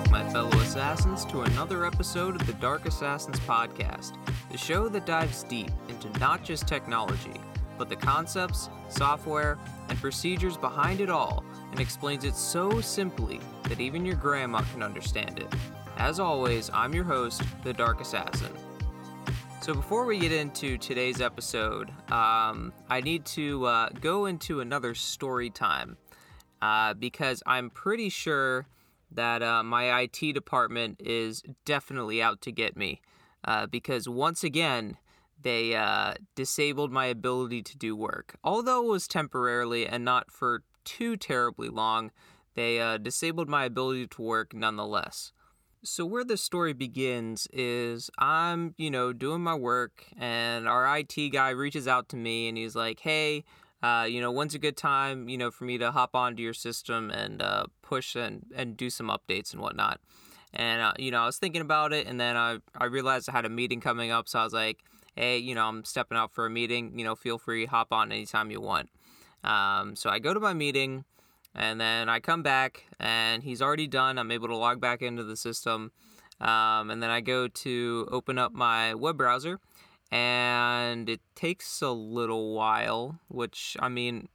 back, my fellow assassins, to another episode of the Dark Assassins Podcast, the show that dives deep into not just technology, but the concepts, software, and procedures behind it all, and explains it so simply that even your grandma can understand it. As always, I'm your host, the Dark Assassin. So before we get into today's episode, um, I need to uh, go into another story time uh, because I'm pretty sure that uh, my IT department is definitely out to get me uh, because once again they uh, disabled my ability to do work. Although it was temporarily and not for too terribly long, they uh, disabled my ability to work nonetheless. So where the story begins is I'm, you know, doing my work and our IT guy reaches out to me and he's like, "Hey, uh, you know, when's a good time, you know, for me to hop onto your system and uh, push and, and do some updates and whatnot. And, uh, you know, I was thinking about it and then I, I realized I had a meeting coming up. So I was like, hey, you know, I'm stepping out for a meeting. You know, feel free, hop on anytime you want. Um, so I go to my meeting and then I come back and he's already done. I'm able to log back into the system. Um, and then I go to open up my web browser and it takes a little while, which I mean,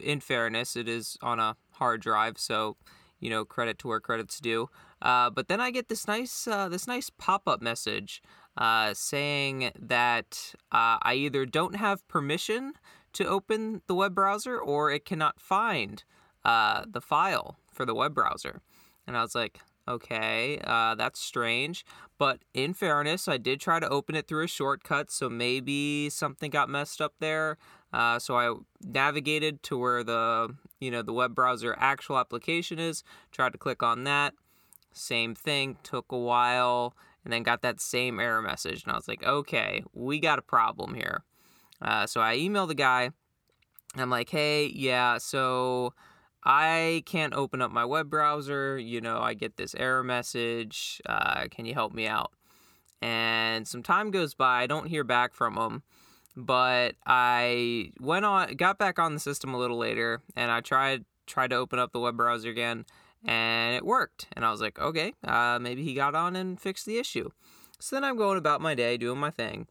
in fairness, it is on a hard drive, so you know, credit to where credit's due. Uh, but then I get this nice, uh, this nice pop-up message uh, saying that uh, I either don't have permission to open the web browser or it cannot find uh, the file for the web browser. And I was like, Okay, uh, that's strange. But in fairness, I did try to open it through a shortcut, so maybe something got messed up there. Uh, so I navigated to where the you know the web browser actual application is. Tried to click on that. Same thing. Took a while, and then got that same error message. And I was like, okay, we got a problem here. Uh, so I emailed the guy. I'm like, hey, yeah, so I can't open up my web browser. You know, I get this error message. Uh, can you help me out? And some time goes by. I don't hear back from them. But I went on, got back on the system a little later, and I tried tried to open up the web browser again, and it worked. And I was like, okay, uh, maybe he got on and fixed the issue. So then I'm going about my day, doing my thing.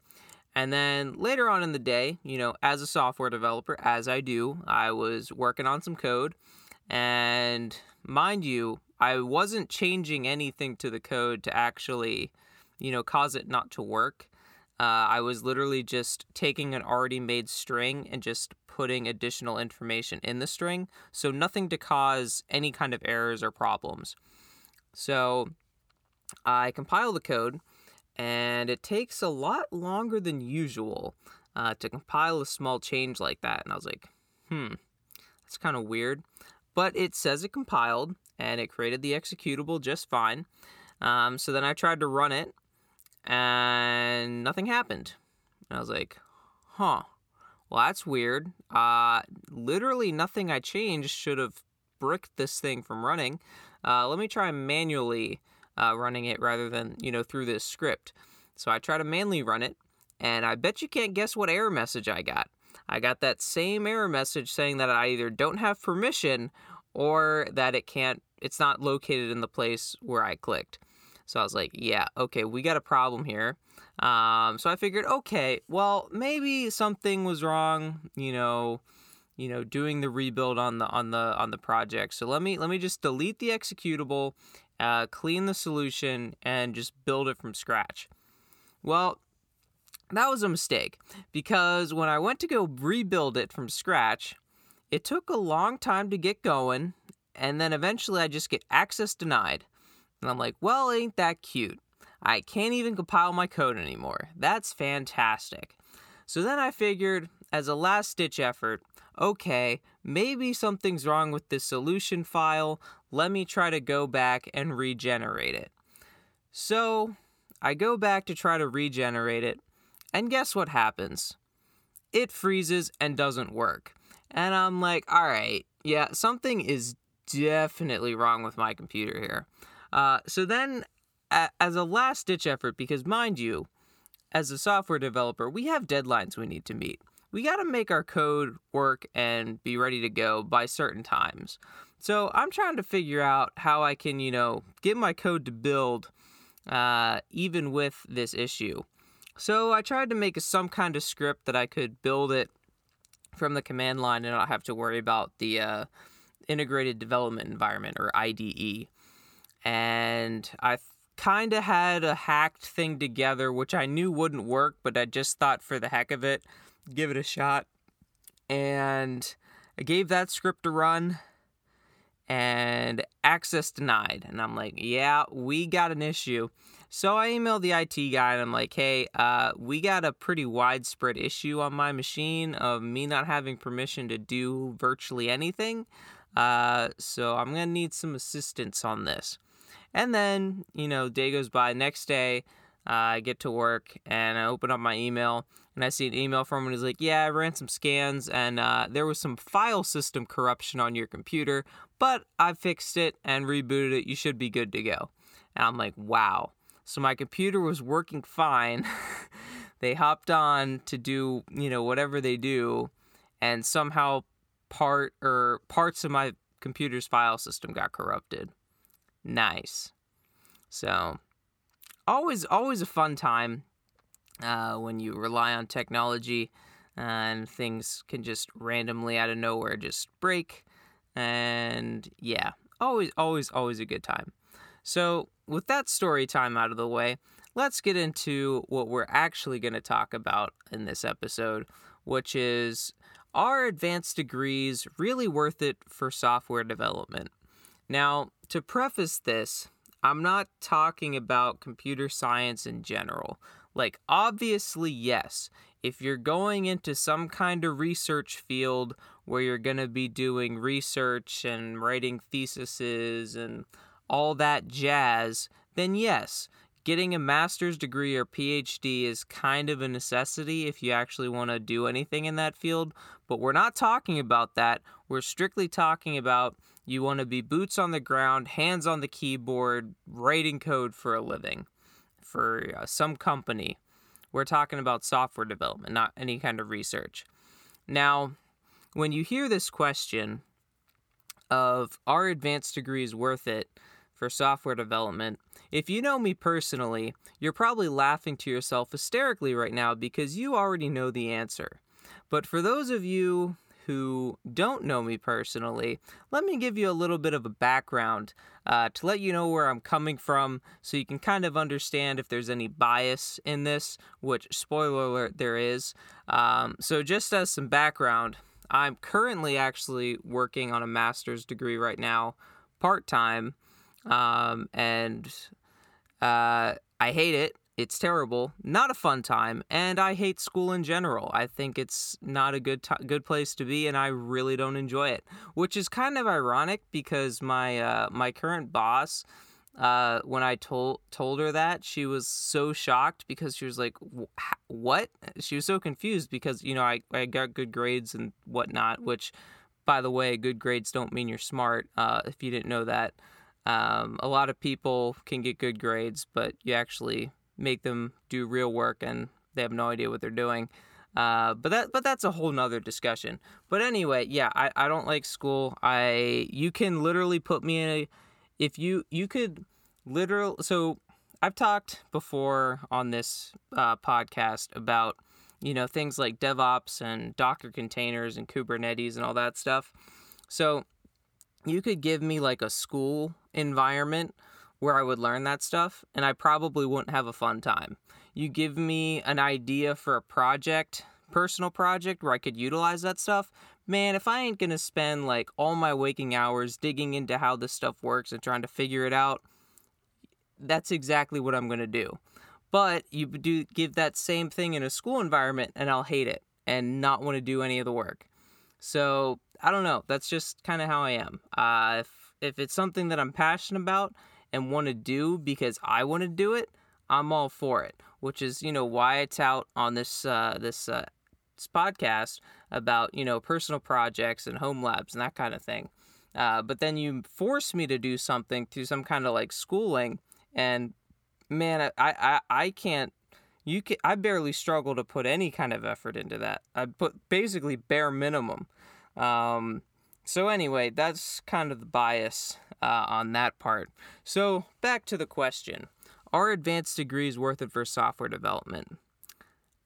And then later on in the day, you know, as a software developer, as I do, I was working on some code and mind you, I wasn't changing anything to the code to actually, you know, cause it not to work. Uh, I was literally just taking an already made string and just putting additional information in the string. So nothing to cause any kind of errors or problems. So I compile the code, and it takes a lot longer than usual uh, to compile a small change like that. And I was like, hmm, that's kind of weird but it says it compiled and it created the executable just fine. Um, so then I tried to run it and nothing happened. And I was like, huh, well, that's weird. Uh, literally nothing I changed should have bricked this thing from running. Uh, let me try manually uh, running it rather than, you know, through this script. So I try to manually run it, and I bet you can't guess what error message I got. I got that same error message saying that I either don't have permission or that it can't it's not located in the place where I clicked. So I was like, yeah, okay, we got a problem here. Um, so I figured, okay, well, maybe something was wrong, you know, you know, doing the rebuild on the on the on the project. So let me let me just delete the executable, uh, clean the solution, and just build it from scratch. Well, that was a mistake because when I went to go rebuild it from scratch, it took a long time to get going, and then eventually I just get access denied. And I'm like, well, ain't that cute? I can't even compile my code anymore. That's fantastic. So then I figured, as a last ditch effort, okay, maybe something's wrong with this solution file. Let me try to go back and regenerate it. So I go back to try to regenerate it, and guess what happens? It freezes and doesn't work. And I'm like, all right, yeah, something is definitely wrong with my computer here. Uh, so then, a- as a last ditch effort, because mind you, as a software developer, we have deadlines we need to meet. We got to make our code work and be ready to go by certain times. So I'm trying to figure out how I can, you know, get my code to build uh, even with this issue. So I tried to make some kind of script that I could build it from the command line and not have to worry about the uh, integrated development environment or IDE. And I kind of had a hacked thing together, which I knew wouldn't work, but I just thought for the heck of it, give it a shot. And I gave that script a run and access denied. And I'm like, yeah, we got an issue. So I emailed the IT guy and I'm like, hey, uh, we got a pretty widespread issue on my machine of me not having permission to do virtually anything. Uh, so I'm going to need some assistance on this. And then, you know, day goes by. Next day, I get to work and I open up my email and I see an email from him and he's like, Yeah, I ran some scans and uh, there was some file system corruption on your computer, but I fixed it and rebooted it. You should be good to go. And I'm like, Wow. So my computer was working fine. they hopped on to do, you know, whatever they do, and somehow part or parts of my computer's file system got corrupted. Nice. So, always always a fun time uh, when you rely on technology and things can just randomly out of nowhere just break. And yeah, always always always a good time. So, with that story time out of the way, let's get into what we're actually going to talk about in this episode, which is are advanced degrees really worth it for software development? Now, to preface this, I'm not talking about computer science in general. Like, obviously, yes. If you're going into some kind of research field where you're going to be doing research and writing theses and all that jazz, then yes, getting a master's degree or PhD is kind of a necessity if you actually want to do anything in that field. But we're not talking about that. We're strictly talking about you want to be boots on the ground, hands on the keyboard, writing code for a living for uh, some company. We're talking about software development, not any kind of research. Now, when you hear this question of are advanced degrees worth it for software development, if you know me personally, you're probably laughing to yourself hysterically right now because you already know the answer. But for those of you who don't know me personally, let me give you a little bit of a background uh, to let you know where I'm coming from so you can kind of understand if there's any bias in this, which, spoiler alert, there is. Um, so, just as some background, I'm currently actually working on a master's degree right now, part time, um, and uh, I hate it. It's terrible, not a fun time, and I hate school in general. I think it's not a good good place to be, and I really don't enjoy it. Which is kind of ironic because my uh, my current boss, uh, when I told told her that, she was so shocked because she was like, "What?" She was so confused because you know I I got good grades and whatnot. Which, by the way, good grades don't mean you're smart. Uh, if you didn't know that. Um, a lot of people can get good grades, but you actually make them do real work and they have no idea what they're doing. Uh, but that but that's a whole nother discussion. But anyway, yeah, I, I don't like school. I you can literally put me in a if you you could literal so I've talked before on this uh, podcast about you know things like DevOps and Docker containers and Kubernetes and all that stuff. So you could give me like a school environment where I would learn that stuff, and I probably wouldn't have a fun time. You give me an idea for a project, personal project where I could utilize that stuff. Man, if I ain't gonna spend like all my waking hours digging into how this stuff works and trying to figure it out, that's exactly what I'm gonna do. But you do give that same thing in a school environment, and I'll hate it and not want to do any of the work. So I don't know. That's just kind of how I am. Uh, if if it's something that I'm passionate about and want to do because I want to do it, I'm all for it. Which is, you know, why it's out on this uh, this, uh, podcast about you know personal projects and home labs and that kind of thing. Uh, but then you force me to do something through some kind of like schooling, and man, I I, I can't. You can, I barely struggle to put any kind of effort into that. I put basically bare minimum. Um, so anyway, that's kind of the bias uh, on that part. So back to the question: Are advanced degrees worth it for software development?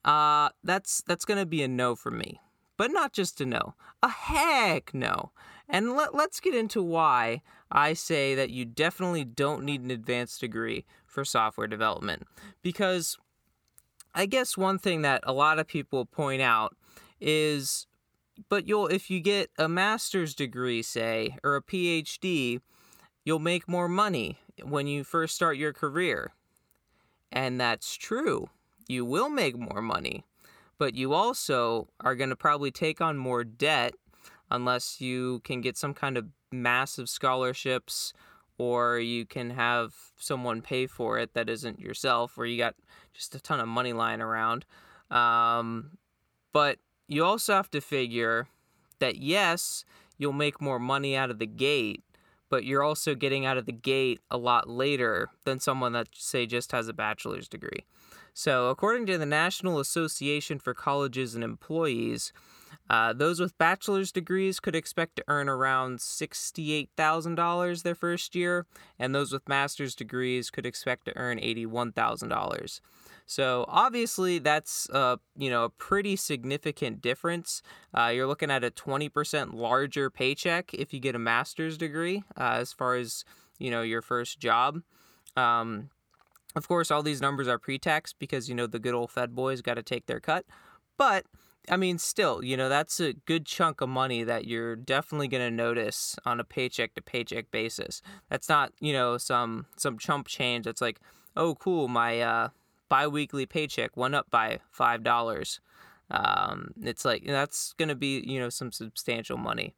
Uh, that's that's gonna be a no for me, but not just a no, a heck no. And let, let's get into why I say that you definitely don't need an advanced degree for software development. Because I guess one thing that a lot of people point out is but you'll if you get a master's degree say or a PhD, you'll make more money when you first start your career. And that's true. You will make more money, but you also are going to probably take on more debt unless you can get some kind of massive scholarships or you can have someone pay for it that isn't yourself or you got just a ton of money lying around. Um, but you also have to figure that yes, you'll make more money out of the gate, but you're also getting out of the gate a lot later than someone that, say, just has a bachelor's degree. So, according to the National Association for Colleges and Employees, uh, those with bachelor's degrees could expect to earn around $68,000 their first year, and those with master's degrees could expect to earn $81,000. So obviously that's uh, you know a pretty significant difference. Uh, you're looking at a 20% larger paycheck if you get a master's degree uh, as far as you know your first job. Um, of course, all these numbers are pre-tax because you know the good old Fed boys got to take their cut, but I mean, still, you know, that's a good chunk of money that you're definitely going to notice on a paycheck to paycheck basis. That's not, you know, some some chump change that's like, oh, cool, my uh, biweekly paycheck went up by five dollars. Um, it's like that's going to be you know some substantial money.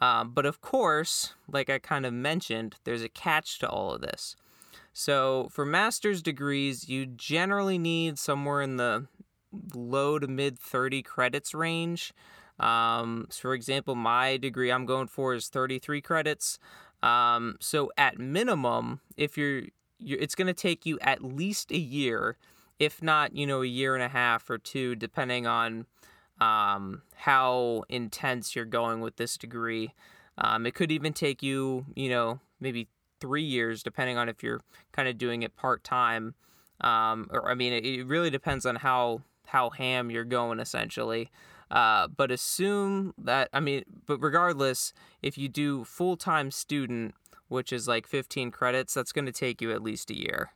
Um, but of course, like I kind of mentioned, there's a catch to all of this. So for master's degrees, you generally need somewhere in the low to mid 30 credits range. Um, so for example, my degree I'm going for is 33 credits. Um, so at minimum, if you're, you're it's going to take you at least a year if not, you know, a year and a half or two, depending on um, how intense you're going with this degree. Um, it could even take you, you know, maybe three years, depending on if you're kind of doing it part time. Um, or I mean, it, it, really depends on how how ham you're going, essentially. Uh, but assume that I mean, but regardless, if you do full time student, which is like 15 credits, that's going to take you at least a year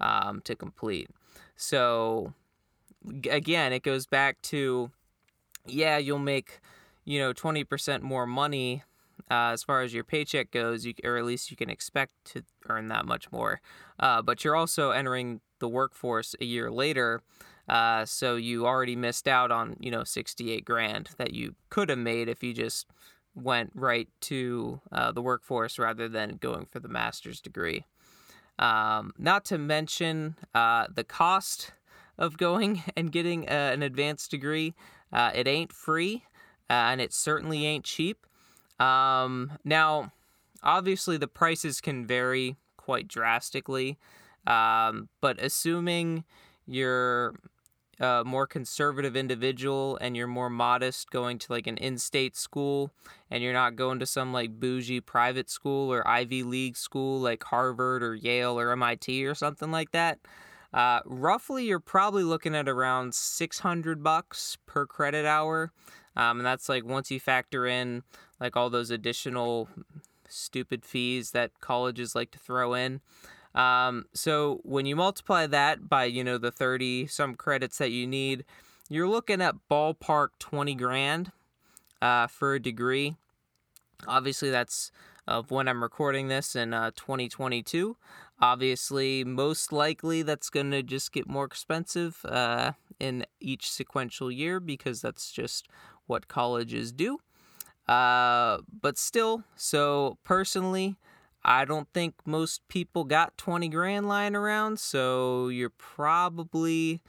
um, to complete. So again, it goes back to yeah, you'll make you know 20% more money uh, as far as your paycheck goes, you, or at least you can expect to earn that much more. Uh, but you're also entering the workforce a year later, uh, so you already missed out on you know 68 grand that you could have made if you just went right to uh, the workforce rather than going for the master's degree. Um, not to mention uh, the cost of going and getting uh, an advanced degree. Uh, it ain't free, uh, and it certainly ain't cheap. Um, now, obviously, the prices can vary quite drastically, um, but assuming you're a more conservative individual and you're more modest going to like an in-state school and you're not going to some like bougie private school or Ivy League school like Harvard or Yale or MIT or something like that, uh, roughly you're probably looking at around 600 bucks per credit hour. Um, and that's like once you factor in like all those additional stupid fees that colleges like to throw in. Um, so when you multiply that by, you know, the 30 some credits that you need, you're looking at ballpark 20 grand uh, for a degree. Obviously, that's of when I'm recording this in uh, 2022. Obviously, most likely that's going to just get more expensive uh, in each sequential year because that's just what colleges do. Uh, but still, so personally, I don't think most people got 20 grand lying around, so you're probably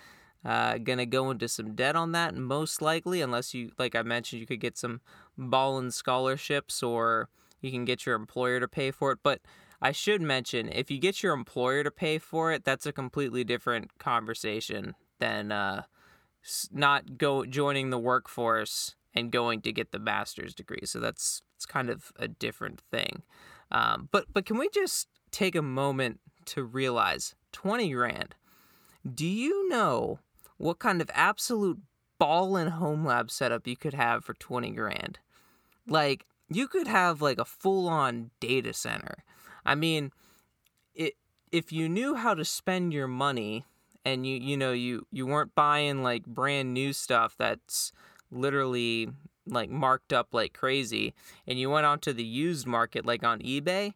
uh, gonna go into some debt on that, most likely, unless you, like I mentioned, you could get some ballin scholarships or you can get your employer to pay for it. But I should mention, if you get your employer to pay for it, that's a completely different conversation than uh, not go joining the workforce and going to get the master's degree. So that's it's kind of a different thing. Um, but but can we just take a moment to realize 20 grand? Do you know what kind of absolute ball and home lab setup you could have for 20 grand? Like you could have like a full on data center. I mean, it if you knew how to spend your money and you you know you you weren't buying like brand new stuff that's literally like marked up like crazy and you went onto the used market like on eBay,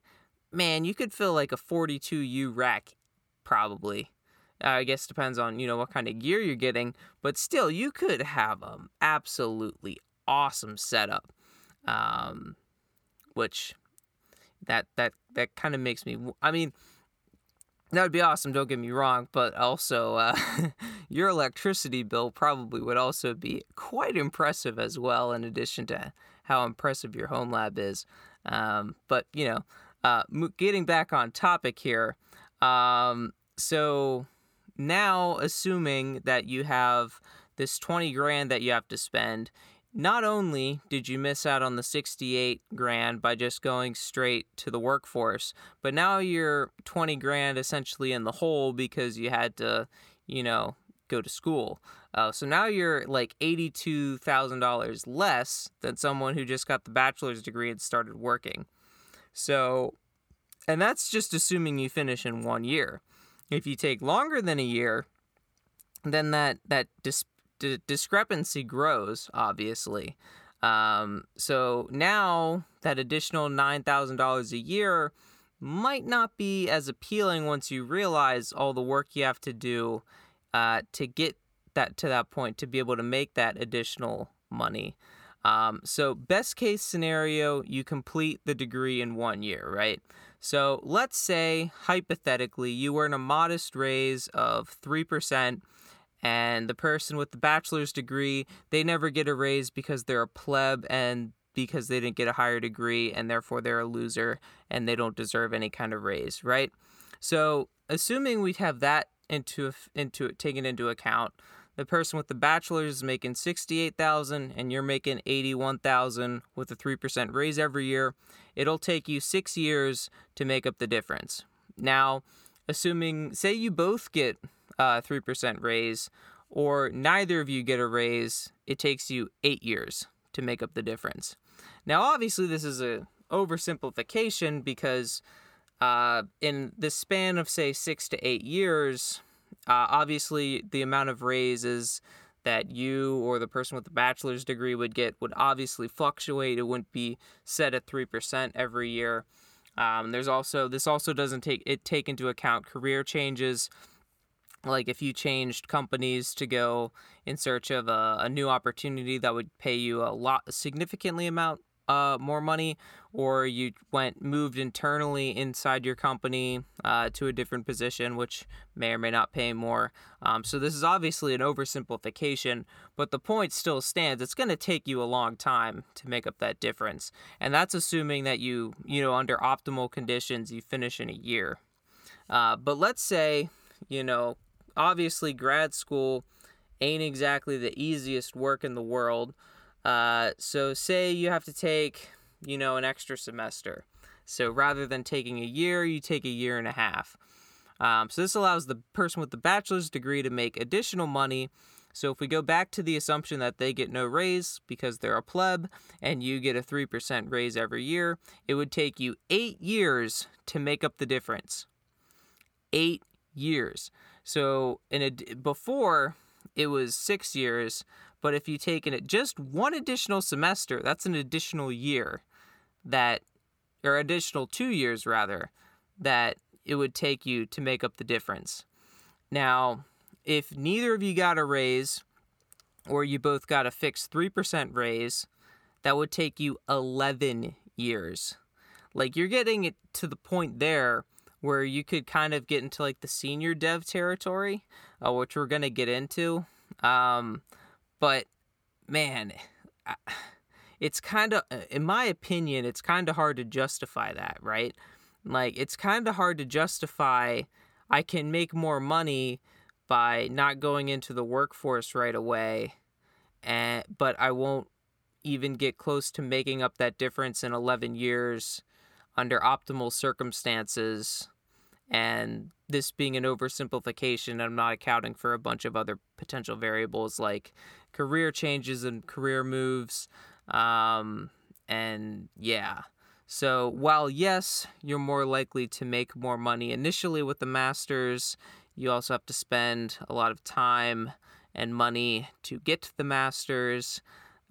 man, you could fill like a 42U rack probably. Uh, I guess depends on, you know, what kind of gear you're getting, but still you could have an absolutely awesome setup. Um which that that that kind of makes me I mean, that would be awesome, don't get me wrong, but also uh, your electricity bill probably would also be quite impressive as well, in addition to how impressive your home lab is. Um, but, you know, uh, getting back on topic here. Um, so now, assuming that you have this 20 grand that you have to spend, not only did you miss out on the 68 grand by just going straight to the workforce, but now you're 20 grand essentially in the hole because you had to, you know, go to school. Uh, so now you're like $82,000 less than someone who just got the bachelor's degree and started working. So, and that's just assuming you finish in one year. If you take longer than a year, then that that dis- d- discrepancy grows, obviously. Um, so now that additional $9,000 a year might not be as appealing once you realize all the work you have to do uh, to get that to that point to be able to make that additional money. Um, so, best case scenario, you complete the degree in one year, right? So, let's say hypothetically you earn a modest raise of 3% and the person with the bachelor's degree they never get a raise because they're a pleb and because they didn't get a higher degree and therefore they're a loser and they don't deserve any kind of raise right? So assuming we have that into into taken into account the person with the bachelor's is making 68,000 and you're making 81,000 with a 3% raise every year it'll take you 6 years to make up the difference. Now assuming say you both get uh, 3% raise, or neither of you get a raise, it takes you eight years to make up the difference. Now, obviously, this is a oversimplification because uh, in the span of say six to eight years, uh, obviously the amount of raises that you or the person with the bachelor's degree would get would obviously fluctuate. It wouldn't be set at three percent every year. Um, there's also this also doesn't take it take into account career changes like if you changed companies to go in search of a, a new opportunity that would pay you a lot significantly amount uh, more money or you went moved internally inside your company uh, to a different position which may or may not pay more. Um, so this is obviously an oversimplification but the point still stands. It's going to take you a long time to make up that difference. And that's assuming that you you know under optimal conditions you finish in a year. Uh, but let's say you know obviously grad school ain't exactly the easiest work in the world. Uh, so say you have to take, you know, an extra semester. So rather than taking a year, you take a year and a half. Um, so this allows the person with the bachelor's degree to make additional money. So if we go back to the assumption that they get no raise because they're a pleb and you get a 3% raise every year, it would take you eight years to make up the difference. Eight years. So in a, before it was six years, but if you take it just one additional semester, that's an additional year that, or additional two years rather, that it would take you to make up the difference. Now, if neither of you got a raise, or you both got a fixed 3% raise, that would take you 11 years. Like you're getting it to the point there where you could kind of get into like the senior dev territory, uh, which we're gonna get into. Um, but man, it's kind of, in my opinion, it's kind of hard to justify that, right? Like it's kind of hard to justify. I can make more money by not going into the workforce right away, and but I won't even get close to making up that difference in 11 years under optimal circumstances. And this being an oversimplification, I'm not accounting for a bunch of other potential variables like career changes and career moves. Um, and yeah. So, while yes, you're more likely to make more money initially with the masters, you also have to spend a lot of time and money to get the masters.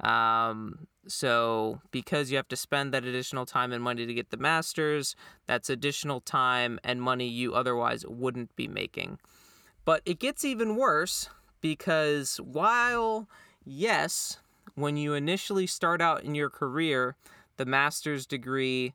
Um, so, because you have to spend that additional time and money to get the masters, that's additional time and money you otherwise wouldn't be making. But it gets even worse because while, yes, when you initially start out in your career, the master's degree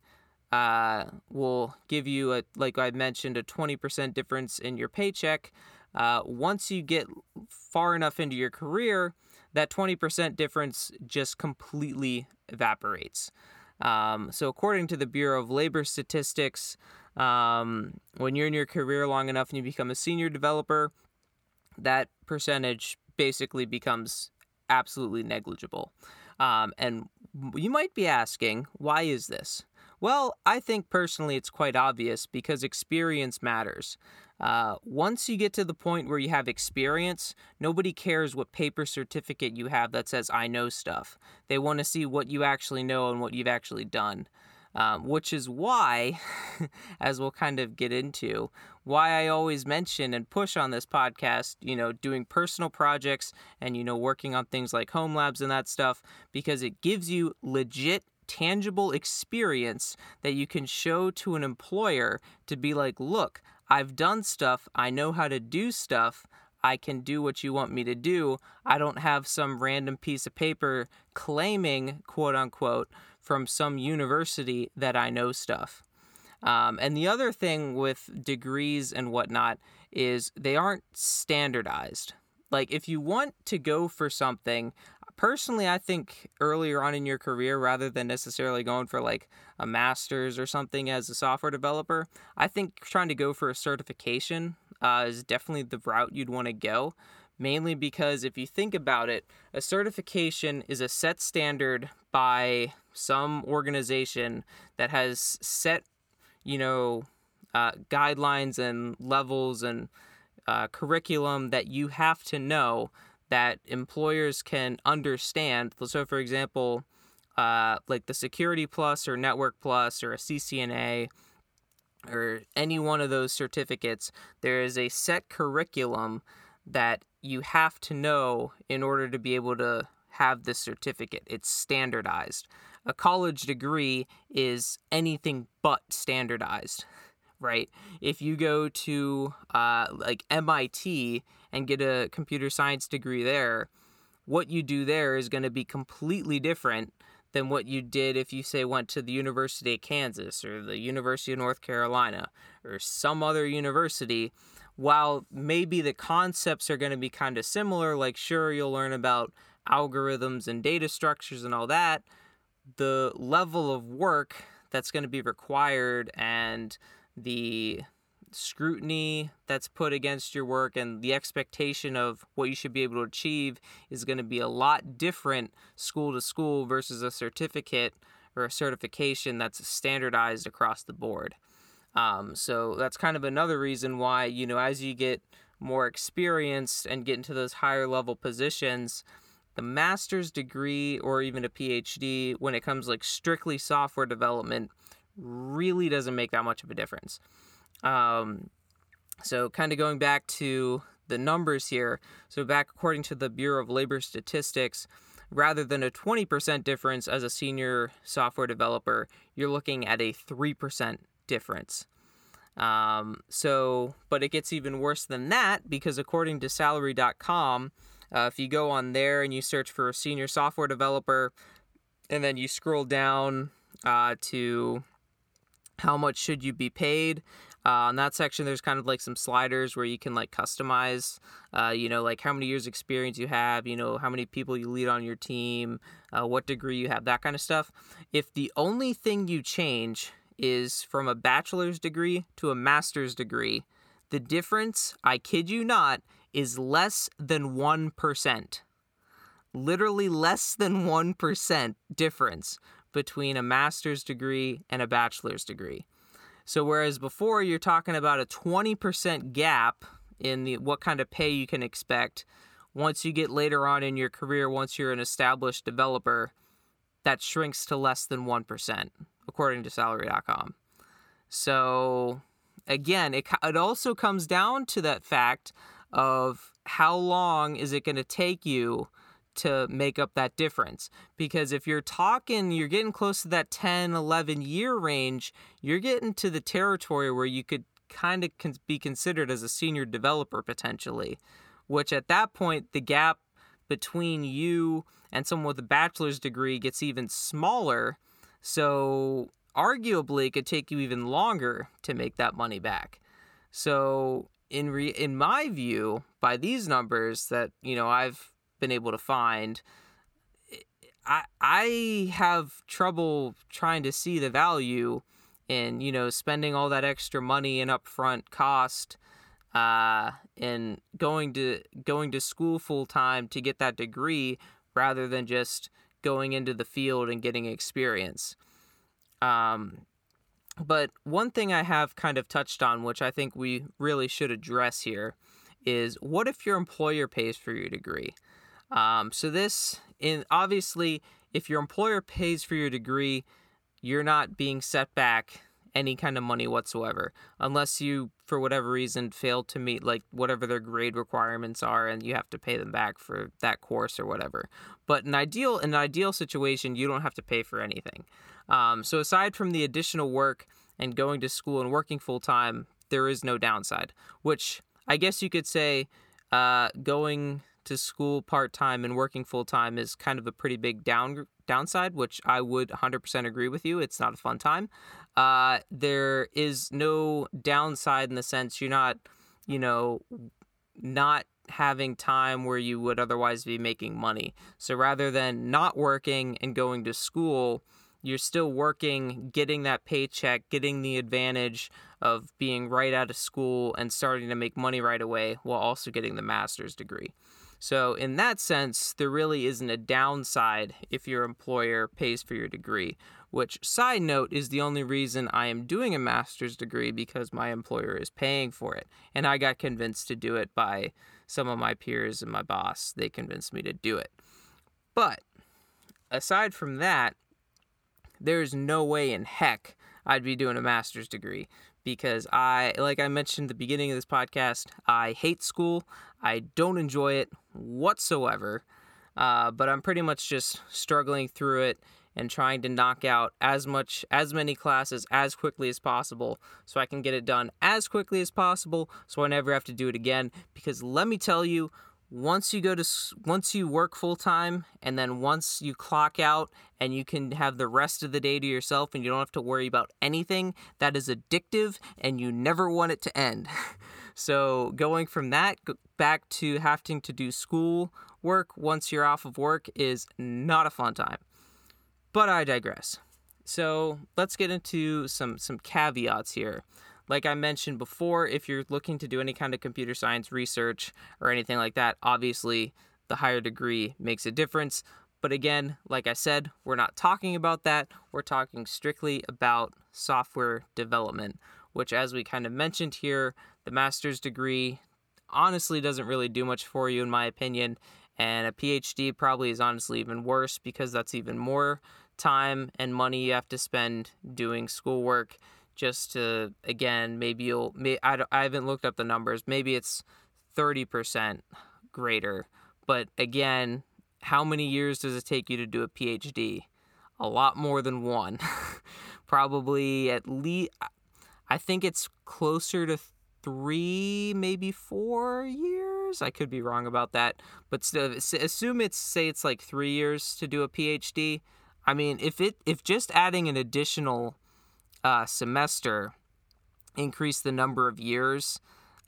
uh, will give you a like I mentioned a 20% difference in your paycheck. Uh, once you get far enough into your career, that 20% difference just completely evaporates. Um, so, according to the Bureau of Labor Statistics, um, when you're in your career long enough and you become a senior developer, that percentage basically becomes absolutely negligible. Um, and you might be asking, why is this? Well, I think personally it's quite obvious because experience matters. Uh, once you get to the point where you have experience, nobody cares what paper certificate you have that says I know stuff. They want to see what you actually know and what you've actually done. Um, which is why, as we'll kind of get into, why I always mention and push on this podcast, you know, doing personal projects and, you know, working on things like home labs and that stuff, because it gives you legit tangible experience that you can show to an employer to be like, look, I've done stuff, I know how to do stuff. I can do what you want me to do. I don't have some random piece of paper claiming, quote unquote, from some university that I know stuff. Um, and the other thing with degrees and whatnot is they aren't standardized. Like, if you want to go for something, personally, I think earlier on in your career, rather than necessarily going for like a master's or something as a software developer, I think trying to go for a certification uh, is definitely the route you'd want to go. Mainly because if you think about it, a certification is a set standard by some organization that has set, you know, uh, guidelines and levels and uh, curriculum that you have to know that employers can understand. So, for example, uh, like the Security Plus or Network Plus or a CCNA or any one of those certificates, there is a set curriculum that you have to know in order to be able to have this certificate. It's standardized. A college degree is anything but standardized right? If you go to uh, like MIT and get a computer science degree there, what you do there is going to be completely different than what you did if you say went to the University of Kansas or the University of North Carolina or some other university. While maybe the concepts are going to be kind of similar, like sure you'll learn about algorithms and data structures and all that, the level of work that's going to be required and the scrutiny that's put against your work and the expectation of what you should be able to achieve is going to be a lot different school to school versus a certificate or a certification that's standardized across the board. Um, so that's kind of another reason why, you know, as you get more experienced and get into those higher level positions, the master's degree or even a PhD, when it comes like strictly software development, really doesn't make that much of a difference. Um, so, kind of going back to the numbers here. So, back according to the Bureau of Labor Statistics, rather than a 20% difference as a senior software developer, you're looking at a 3% difference. Um, so, but it gets even worse than that because according to salary.com, uh, if you go on there and you search for a senior software developer, and then you scroll down uh, to how much should you be paid uh, on that section there's kind of like some sliders where you can like customize uh, you know like how many years experience you have you know how many people you lead on your team uh, what degree you have that kind of stuff if the only thing you change is from a bachelor's degree to a master's degree the difference i kid you not is less than 1% literally less than 1% difference between a master's degree and a bachelor's degree. So whereas before you're talking about a 20% gap in the what kind of pay you can expect once you get later on in your career once you're an established developer that shrinks to less than 1% according to salary.com. So again, it it also comes down to that fact of how long is it going to take you to make up that difference. Because if you're talking you're getting close to that 10 11 year range you're getting to the territory where you could kind of be considered as a senior developer potentially which at that point the gap between you and someone with a bachelor's degree gets even smaller. So arguably it could take you even longer to make that money back. So in re- in my view by these numbers that you know I've been able to find I I have trouble trying to see the value in you know spending all that extra money and upfront cost uh and going to going to school full time to get that degree rather than just going into the field and getting experience um but one thing I have kind of touched on, which I think we really should address here, is what if your employer pays for your degree? Um, so this, in obviously, if your employer pays for your degree, you're not being set back any kind of money whatsoever, unless you, for whatever reason, fail to meet like whatever their grade requirements are, and you have to pay them back for that course or whatever. But in ideal, an ideal situation, you don't have to pay for anything. Um, so aside from the additional work and going to school and working full time, there is no downside. Which I guess you could say, uh, going to school part time and working full time is kind of a pretty big down downside. Which I would 100% agree with you. It's not a fun time. Uh, there is no downside in the sense you're not, you know, not having time where you would otherwise be making money. So rather than not working and going to school, you're still working, getting that paycheck, getting the advantage of being right out of school and starting to make money right away while also getting the master's degree. So, in that sense, there really isn't a downside if your employer pays for your degree, which, side note, is the only reason I am doing a master's degree because my employer is paying for it. And I got convinced to do it by some of my peers and my boss. They convinced me to do it. But aside from that, there's no way in heck I'd be doing a master's degree because I, like I mentioned at the beginning of this podcast, I hate school. I don't enjoy it whatsoever. Uh, but I'm pretty much just struggling through it and trying to knock out as much as many classes as quickly as possible so I can get it done as quickly as possible so I never have to do it again because let me tell you once you go to once you work full time and then once you clock out and you can have the rest of the day to yourself and you don't have to worry about anything that is addictive and you never want it to end so going from that back to having to do school work once you're off of work is not a fun time but i digress so let's get into some some caveats here like I mentioned before, if you're looking to do any kind of computer science research or anything like that, obviously the higher degree makes a difference. But again, like I said, we're not talking about that. We're talking strictly about software development, which, as we kind of mentioned here, the master's degree honestly doesn't really do much for you, in my opinion. And a PhD probably is honestly even worse because that's even more time and money you have to spend doing schoolwork just to again maybe you'll may, I, I haven't looked up the numbers maybe it's 30% greater. But again how many years does it take you to do a phd a lot more than one. Probably at least i think it's closer to three maybe four years i could be wrong about that but still, assume it's say it's like three years to do a phd i mean if it if just adding an additional uh, semester increase the number of years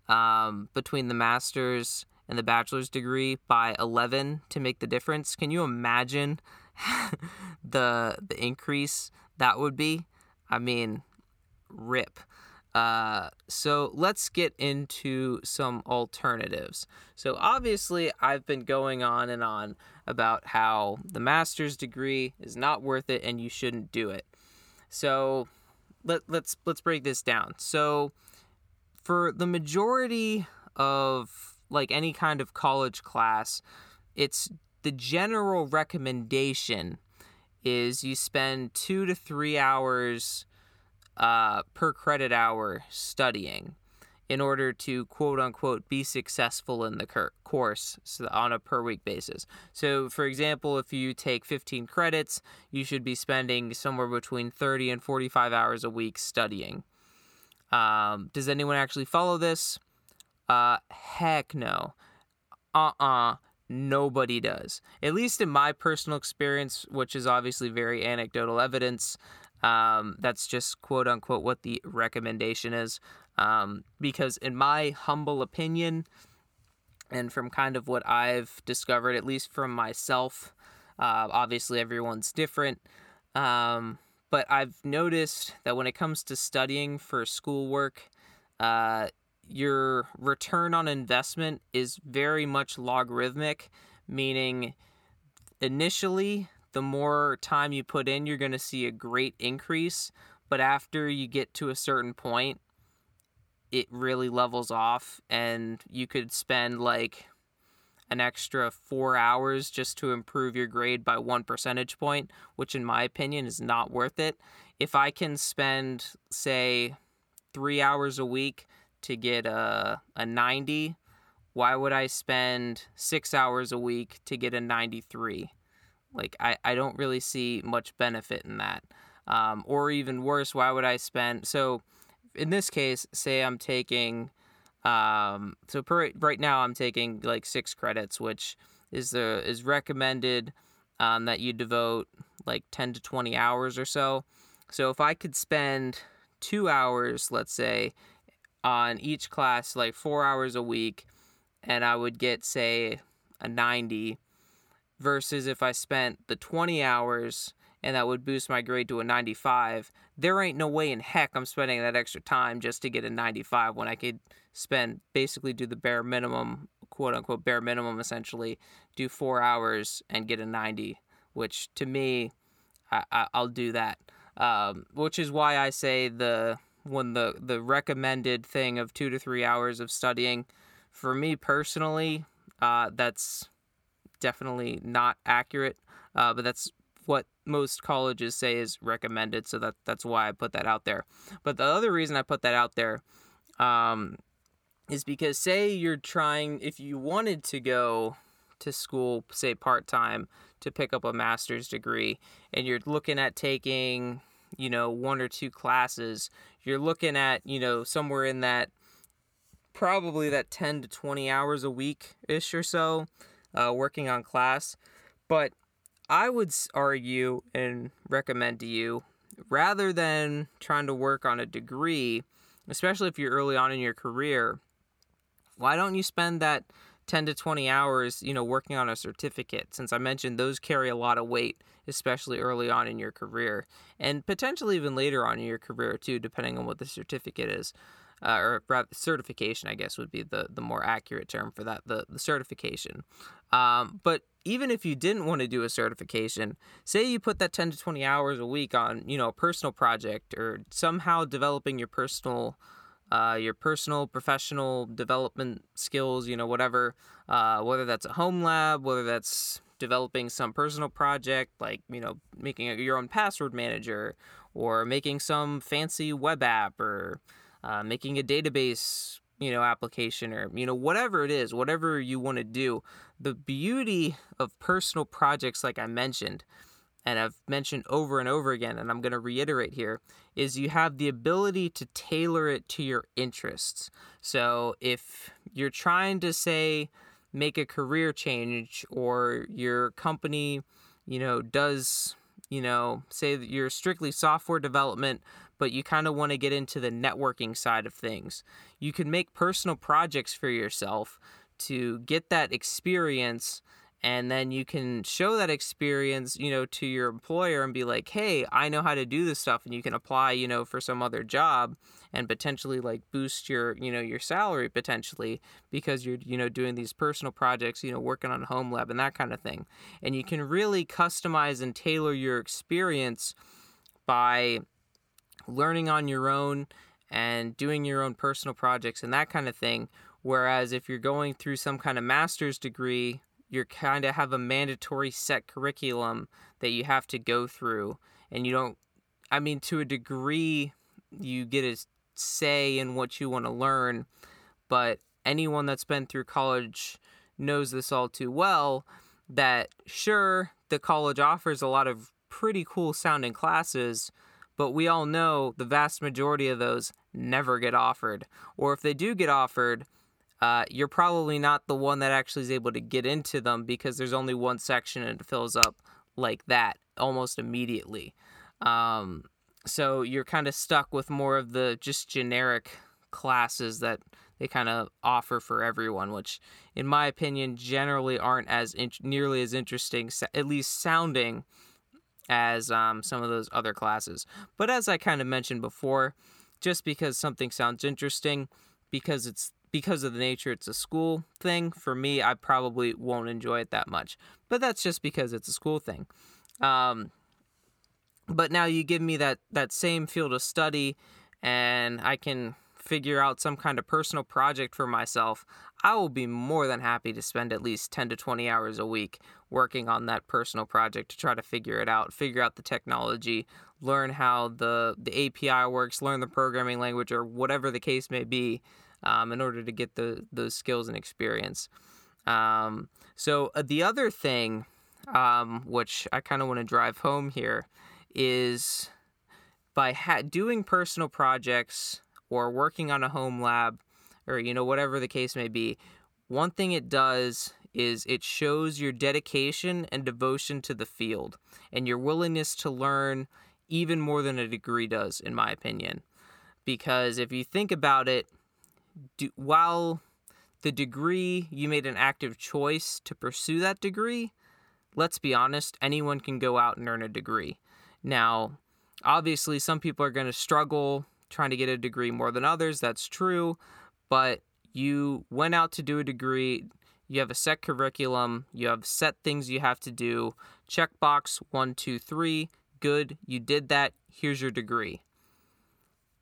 um, between the master's and the bachelor's degree by 11 to make the difference. Can you imagine the the increase that would be? I mean, rip. Uh, so let's get into some alternatives. So obviously, I've been going on and on about how the master's degree is not worth it and you shouldn't do it. So let, let's let's break this down. So for the majority of like any kind of college class, it's the general recommendation is you spend two to three hours uh, per credit hour studying in order to quote unquote be successful in the cur- course so on a per week basis. So, for example, if you take 15 credits, you should be spending somewhere between 30 and 45 hours a week studying. Um, does anyone actually follow this? Uh, heck no. Uh uh-uh. uh Nobody does. At least in my personal experience, which is obviously very anecdotal evidence. Um, that's just quote unquote what the recommendation is. Um, because, in my humble opinion, and from kind of what I've discovered, at least from myself, uh, obviously everyone's different. Um, but I've noticed that when it comes to studying for schoolwork, uh, your return on investment is very much logarithmic, meaning initially, the more time you put in, you're going to see a great increase. But after you get to a certain point, it really levels off and you could spend like an extra four hours just to improve your grade by one percentage point, which in my opinion is not worth it. If I can spend, say, three hours a week to get a, a 90, why would I spend six hours a week to get a 93? Like, I, I don't really see much benefit in that. Um, or even worse, why would I spend so in this case, say I'm taking, um, so per, right now I'm taking like six credits, which is the is recommended um, that you devote like 10 to 20 hours or so. So if I could spend two hours, let's say, on each class, like four hours a week, and I would get, say, a 90, versus if I spent the 20 hours and that would boost my grade to a 95. There ain't no way in heck I'm spending that extra time just to get a 95 when I could spend basically do the bare minimum, quote unquote, bare minimum essentially, do four hours and get a 90, which to me, I, will do that. Um, which is why I say the when the the recommended thing of two to three hours of studying, for me personally, uh, that's definitely not accurate. Uh, but that's what most colleges say is recommended, so that that's why I put that out there. But the other reason I put that out there um, is because say you're trying, if you wanted to go to school, say part time, to pick up a master's degree, and you're looking at taking, you know, one or two classes, you're looking at, you know, somewhere in that probably that 10 to 20 hours a week ish or so uh, working on class. But I would argue and recommend to you rather than trying to work on a degree, especially if you're early on in your career, why don't you spend that 10 to 20 hours, you know, working on a certificate since I mentioned those carry a lot of weight, especially early on in your career and potentially even later on in your career too, depending on what the certificate is. Uh, or rather, certification, I guess, would be the, the more accurate term for that, the, the certification. Um, but even if you didn't want to do a certification, say you put that 10 to 20 hours a week on, you know, a personal project or somehow developing your personal uh, your personal professional development skills, you know, whatever, uh, whether that's a home lab, whether that's developing some personal project like, you know, making a, your own password manager or making some fancy web app or uh, making a database you know application or you know whatever it is whatever you want to do. The beauty of personal projects like i mentioned and i've mentioned over and over again and i'm going to reiterate here is you have the ability to tailor it to your interests. So if you're trying to say make a career change or your company you know does you know say that you're strictly software development but you kind of want to get into the networking side of things. You can make personal projects for yourself to get that experience and then you can show that experience you know to your employer and be like hey i know how to do this stuff and you can apply you know for some other job and potentially like boost your you know your salary potentially because you're you know doing these personal projects you know working on a home lab and that kind of thing. And you can really customize and tailor your experience by learning on your own and doing your own personal projects and that kind of thing. Whereas if you're going through some kind of master's degree you kind of have a mandatory set curriculum that you have to go through and you don't i mean to a degree you get a say in what you want to learn but anyone that's been through college knows this all too well that sure the college offers a lot of pretty cool sounding classes but we all know the vast majority of those never get offered or if they do get offered uh, you're probably not the one that actually is able to get into them because there's only one section and it fills up like that almost immediately. Um, so you're kind of stuck with more of the just generic classes that they kind of offer for everyone, which, in my opinion, generally aren't as in- nearly as interesting, at least sounding, as um, some of those other classes. But as I kind of mentioned before, just because something sounds interesting, because it's because of the nature it's a school thing, for me, I probably won't enjoy it that much. But that's just because it's a school thing. Um, but now you give me that, that same field of study and I can figure out some kind of personal project for myself, I will be more than happy to spend at least 10 to 20 hours a week working on that personal project to try to figure it out, figure out the technology, learn how the, the API works, learn the programming language, or whatever the case may be um, in order to get the those skills and experience. Um, so uh, the other thing, um, which I kind of want to drive home here, is by ha- doing personal projects or working on a home lab, or you know whatever the case may be. One thing it does is it shows your dedication and devotion to the field and your willingness to learn even more than a degree does, in my opinion. Because if you think about it, do, while the degree you made an active choice to pursue that degree, let's be honest, anyone can go out and earn a degree. Now, obviously, some people are going to struggle trying to get a degree more than others. That's true. But you went out to do a degree, you have a set curriculum, you have set things you have to do. Checkbox one, two, three. Good, you did that. Here's your degree.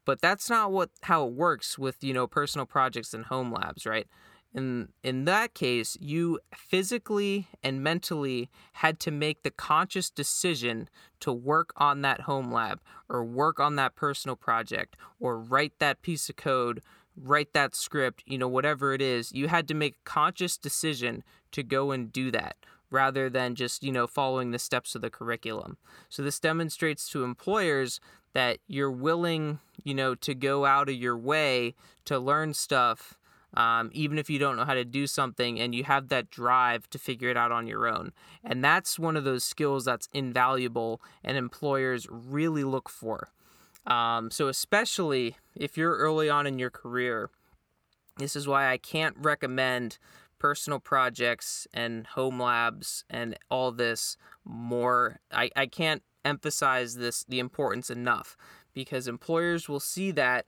But that's not what how it works with, you know, personal projects and home labs, right? In in that case, you physically and mentally had to make the conscious decision to work on that home lab or work on that personal project or write that piece of code, write that script, you know, whatever it is. You had to make a conscious decision to go and do that rather than just, you know, following the steps of the curriculum. So this demonstrates to employers that you're willing, you know, to go out of your way to learn stuff, um, even if you don't know how to do something, and you have that drive to figure it out on your own. And that's one of those skills that's invaluable and employers really look for. Um, so, especially if you're early on in your career, this is why I can't recommend personal projects and home labs and all this more. I, I can't emphasize this the importance enough because employers will see that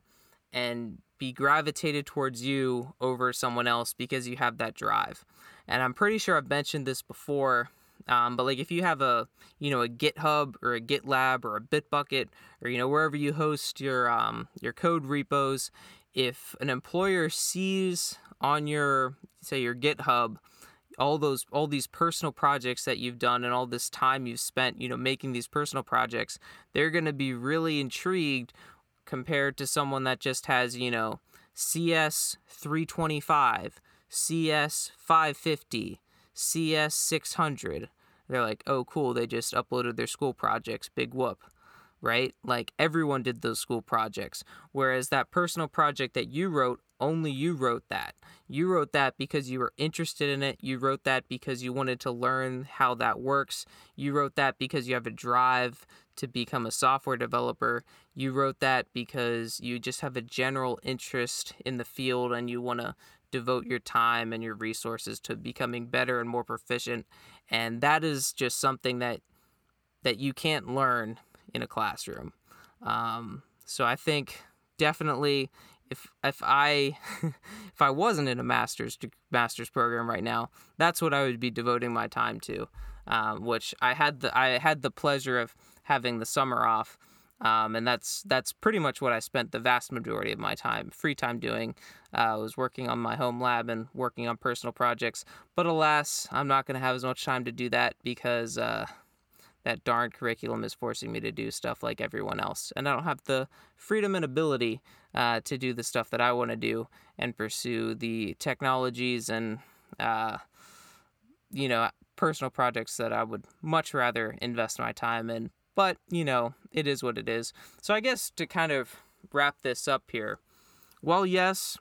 and be gravitated towards you over someone else because you have that drive. And I'm pretty sure I've mentioned this before, um, but like if you have a you know a GitHub or a GitLab or a Bitbucket or you know wherever you host your um, your code repos, if an employer sees on your say your GitHub all those all these personal projects that you've done and all this time you've spent you know making these personal projects they're going to be really intrigued compared to someone that just has you know cs 325 cs 550 cs 600 they're like oh cool they just uploaded their school projects big whoop right? Like everyone did those school projects. Whereas that personal project that you wrote only you wrote that. You wrote that because you were interested in it. You wrote that because you wanted to learn how that works. You wrote that because you have a drive to become a software developer. You wrote that because you just have a general interest in the field and you want to devote your time and your resources to becoming better and more proficient. And that is just something that that you can't learn in a classroom. Um, so I think definitely if if I if I wasn't in a master's master's program right now, that's what I would be devoting my time to. Um, which I had the I had the pleasure of having the summer off, um, and that's that's pretty much what I spent the vast majority of my time free time doing. Uh, I was working on my home lab and working on personal projects. But alas, I'm not going to have as much time to do that because uh, that darn curriculum is forcing me to do stuff like everyone else. And I don't have the freedom and ability uh, to do the stuff that I want to do and pursue the technologies and, uh, you know, personal projects that I would much rather invest my time in. But, you know, it is what it is. So I guess to kind of wrap this up here, well, yes,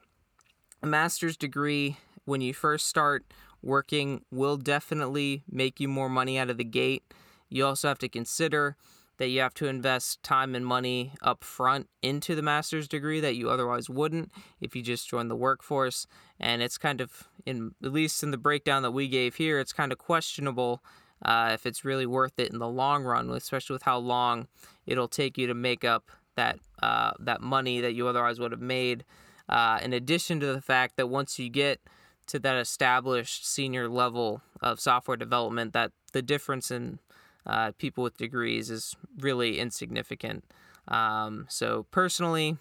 a master's degree when you first start working will definitely make you more money out of the gate. You also have to consider that you have to invest time and money up front into the master's degree that you otherwise wouldn't if you just joined the workforce. And it's kind of, in at least in the breakdown that we gave here, it's kind of questionable uh, if it's really worth it in the long run, especially with how long it'll take you to make up that uh, that money that you otherwise would have made. Uh, in addition to the fact that once you get to that established senior level of software development, that the difference in uh, people with degrees is really insignificant. Um, so, personally,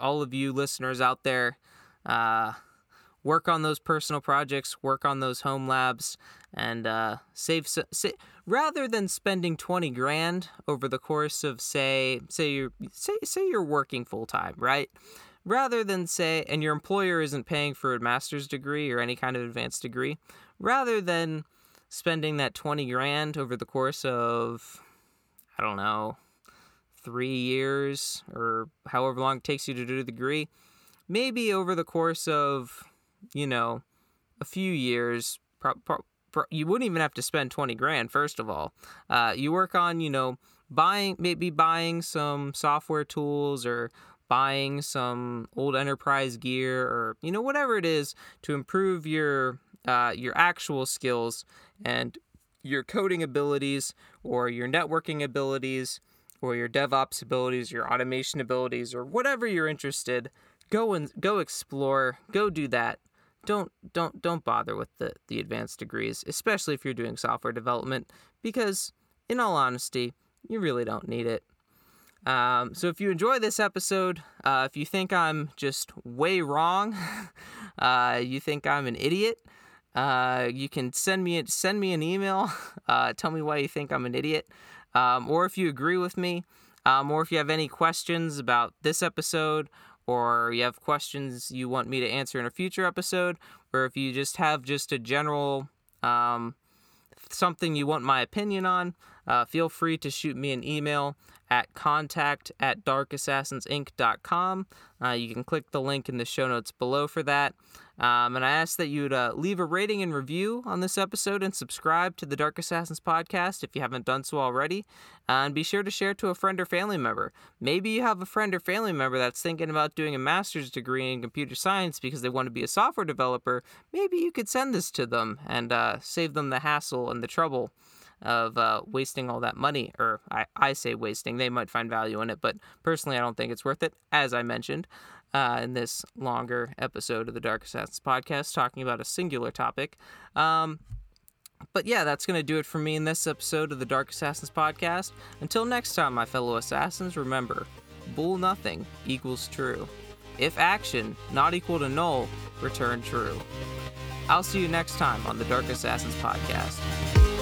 all of you listeners out there, uh, work on those personal projects, work on those home labs, and uh, save, save. Rather than spending twenty grand over the course of say, say you're say say you're working full time, right? Rather than say, and your employer isn't paying for a master's degree or any kind of advanced degree, rather than spending that 20 grand over the course of, I don't know, three years or however long it takes you to do the degree, maybe over the course of, you know, a few years, pro- pro- pro- you wouldn't even have to spend 20 grand, first of all. Uh, you work on, you know, buying, maybe buying some software tools or buying some old enterprise gear or, you know, whatever it is to improve your uh, your actual skills and your coding abilities or your networking abilities or your DevOps abilities, your automation abilities, or whatever you're interested, go and go explore, go do that. Don't don't don't bother with the, the advanced degrees, especially if you're doing software development, because in all honesty, you really don't need it. Um, so if you enjoy this episode, uh, if you think I'm just way wrong, uh, you think I'm an idiot, uh, you can send me send me an email. Uh, tell me why you think I'm an idiot, um, or if you agree with me, um, or if you have any questions about this episode, or you have questions you want me to answer in a future episode, or if you just have just a general um, something you want my opinion on, uh, feel free to shoot me an email at contact at darkassassinsinc.com. Uh, you can click the link in the show notes below for that. Um, and I ask that you'd uh, leave a rating and review on this episode and subscribe to the Dark Assassins podcast if you haven't done so already. Uh, and be sure to share to a friend or family member. Maybe you have a friend or family member that's thinking about doing a master's degree in computer science because they want to be a software developer. Maybe you could send this to them and uh, save them the hassle and the trouble of uh, wasting all that money. Or I, I say wasting, they might find value in it, but personally, I don't think it's worth it, as I mentioned. Uh, in this longer episode of the Dark Assassins podcast, talking about a singular topic. Um, but yeah, that's going to do it for me in this episode of the Dark Assassins podcast. Until next time, my fellow assassins, remember bool nothing equals true. If action not equal to null, return true. I'll see you next time on the Dark Assassins podcast.